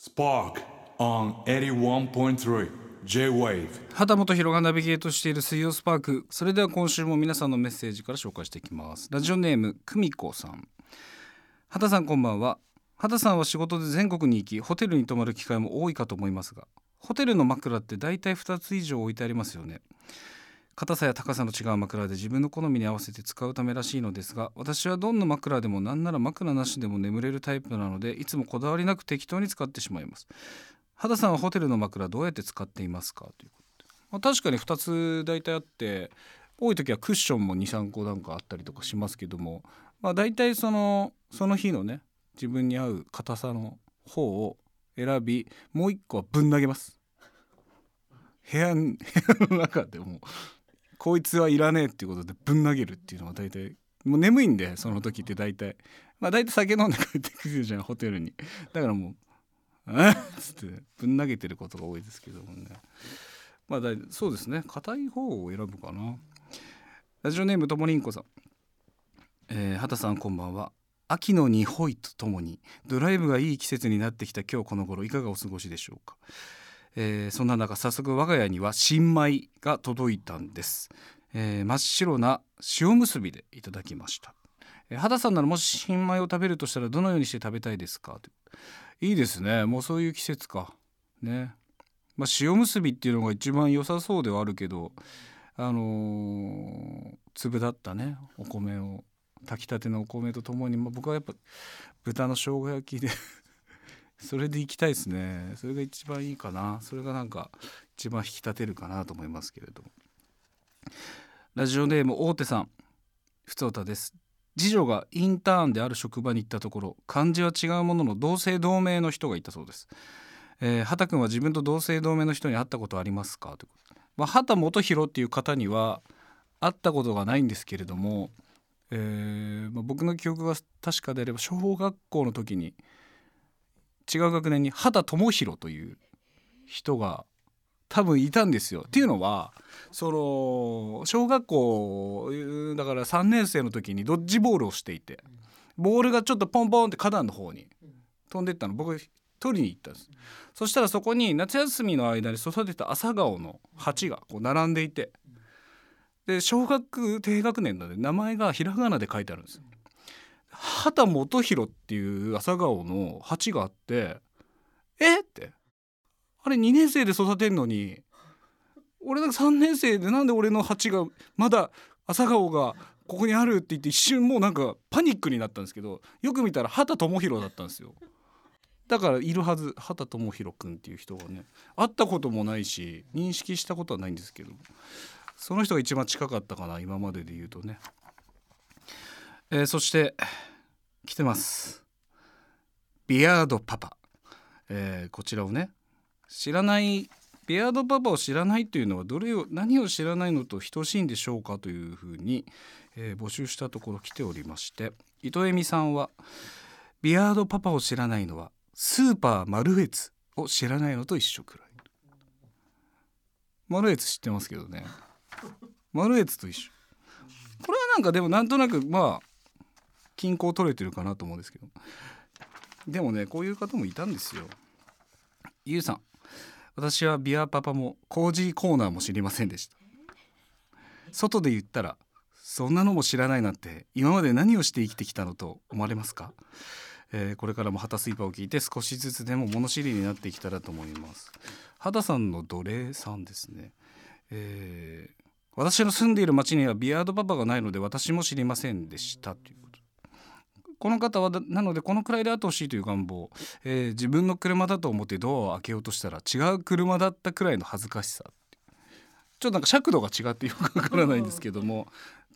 Spark on 81.3 J-Wave. 畑本博がナビゲートしている水曜スパーク。それでは今週も皆さんのメッセージから紹介していきます。ラジオネーム久美子さん。畑さんこんばんは。畑さんは仕事で全国に行きホテルに泊まる機会も多いかと思いますがホテルの枕って大体2つ以上置いてありますよね。硬さや高さの違う枕で自分の好みに合わせて使うためらしいのですが私はどんな枕でもなんなら枕なしでも眠れるタイプなのでいつもこだわりなく適当に使ってしまいます。肌さんはホテルの枕どうやって使っていますか？ということで、まあ、確かに2つ大体あって多い時はクッションも23個なんかあったりとかしますけども、まあ、大体そのその日のね自分に合う硬さの方を選びもう一個はぶん投げます。部屋 部屋の中でも。こいつはいらねえっていうことでぶん投げるっていうのは大体もう眠いんでその時って大体。まあ大体酒飲んで帰ってくるじゃんホテルに。だからもう「えっ?」つってぶん投げてることが多いですけどもね。まあだそうですね。硬い方を選ぶかな。ラジオネームともりんこさん。えー、畑さんこんばんは。秋のにほいとともにドライブがいい季節になってきた今日この頃いかがお過ごしでしょうか？えーそんな中早速我が家には新米が届いたんです、えー真っ白な塩むすびでいただきました、えー、肌さんならもし新米を食べるとしたらどのようにして食べたいですか？いいですね。もうそういう季節か。ね。まあ塩むすびっていうのが一番良さそうではあるけどあの粒だったね。お米を炊きたてのお米とともに、まあ、僕はやっぱ豚の生姜焼きでそれで行きたいですね。それが一番いいかな。それがなんか一番引き立てるかなと思いますけれど。ラジオネーム大手さん。ふつおたです。次女がインターンである職場に行ったところ漢字は違うものの同姓同名の人がいたそうです、えー、畑君は自分と同姓同名の人に会ったことありますか？ということで、まあ、畑元博っていう方には会ったことがないんですけれども、えーまあ、僕の記憶が確かであれば小学校の時に違う学年に畑智博という人が多分いたんですよ。っていうのはその小学校だから3年生の時にドッジボールをしていてボールがちょっとポンポンって花壇の方に飛んでったの僕取りに行ったんです。そしたらそこに夏休みの間に育てた朝顔の鉢がこう並んでいてで小学低学年なので名前がひらがなで書いてあるんですよ。畑元博っていう朝顔の鉢があって「え？っ?」てあれ2年生で育てんのに俺なんか3年生でなんで俺の鉢がまだ朝顔がここにあるって言って一瞬もうなんかパニックになったんですけどよく見たら畑智博だったんですよ。だからいるはず畑智博くんっていう人がね会ったこともないし認識したことはないんですけどその人が一番近かったかな今までで言うとね。えーそして来てます。ビアードパパ、えーこちらをね知らないビアードパパを知らないというのはどれを何を知らないのと等しいんでしょうかというふうに、えー募集したところ来ておりまして伊藤恵美さんはビアードパパを知らないのはスーパーマルエツを知らないのと一緒くらい。マルエツ知ってますけどね。マルエツと一緒。これはなんかでもなんとなくまあ均衡取れてるかなと思うんですけど。でもねこういう方もいたんですよ。ゆうさん私はビアパパもコージーコーナーも知りませんでした。外で言ったらそんなのも知らないなんて今まで何をして生きてきたのと思われますか、えーこれからも旗スイーパーを聞いて少しずつでも物知りになっていけたらと思います。畑さんの奴隷さんですね、えー私の住んでいる町にはビアードパパがないので私も知りませんでしたということこの方はなのでこのくらいであってほしいという願望、えー自分の車だと思ってドアを開けようとしたら違う車だったくらいの恥ずかしさ。ちょっとなんか尺度が違ってよくわからないんですけども。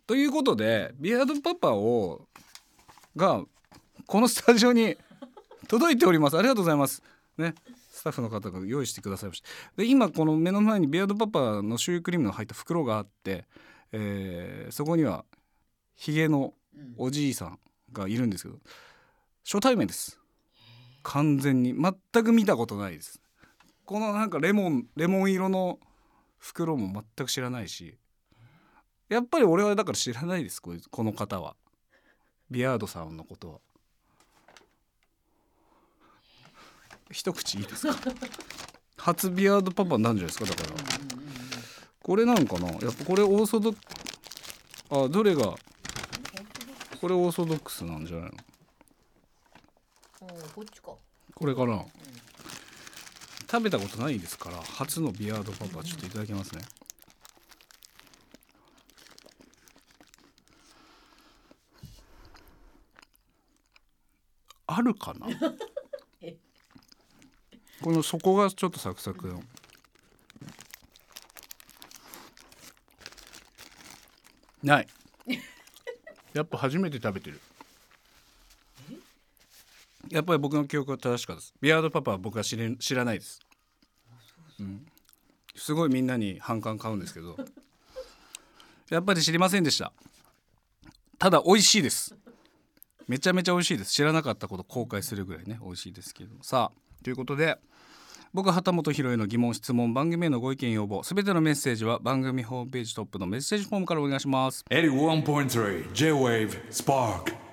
ということでビアードパパをがこのスタジオに届いております。ありがとうございます。ね。スタッフの方が用意してくださいました。で今この目の前にビアードパパのシュークリームの入った袋があって、えーそこにはヒゲのおじいさん。がいるんですけど初対面です。完全に。全く見たことないです。このなんかレモンレモン色の袋も全く知らないしやっぱり俺はだから知らないです。この方は。ビアードさんのことは。一口いいですか？初ビアードパパなんじゃないですか？だから。これなんかな？やっぱこれオーソドあどれがこれオーソドックスなんじゃないの？こっちか。これかな？食べたことないですから初のビアードパパちょっといただきますね。あるかな？この底がちょっとサクサクの。ない やっぱ初めて食べてる。やっぱり僕の記憶は正しかったです。ビアードパパは僕は知れ知らないです、うん、すごいみんなに反感買うんですけど。やっぱり知りませんでした。ただ美味しいです。めちゃめちゃ美味しいです。知らなかったこと後悔するぐらいね美味しいですけどさあということで僕畑本博への疑問質問番組へのご意見要望すべてのメッセージは番組ホームページトップのメッセージフォームからお願いします。81.3 J-Wave Spark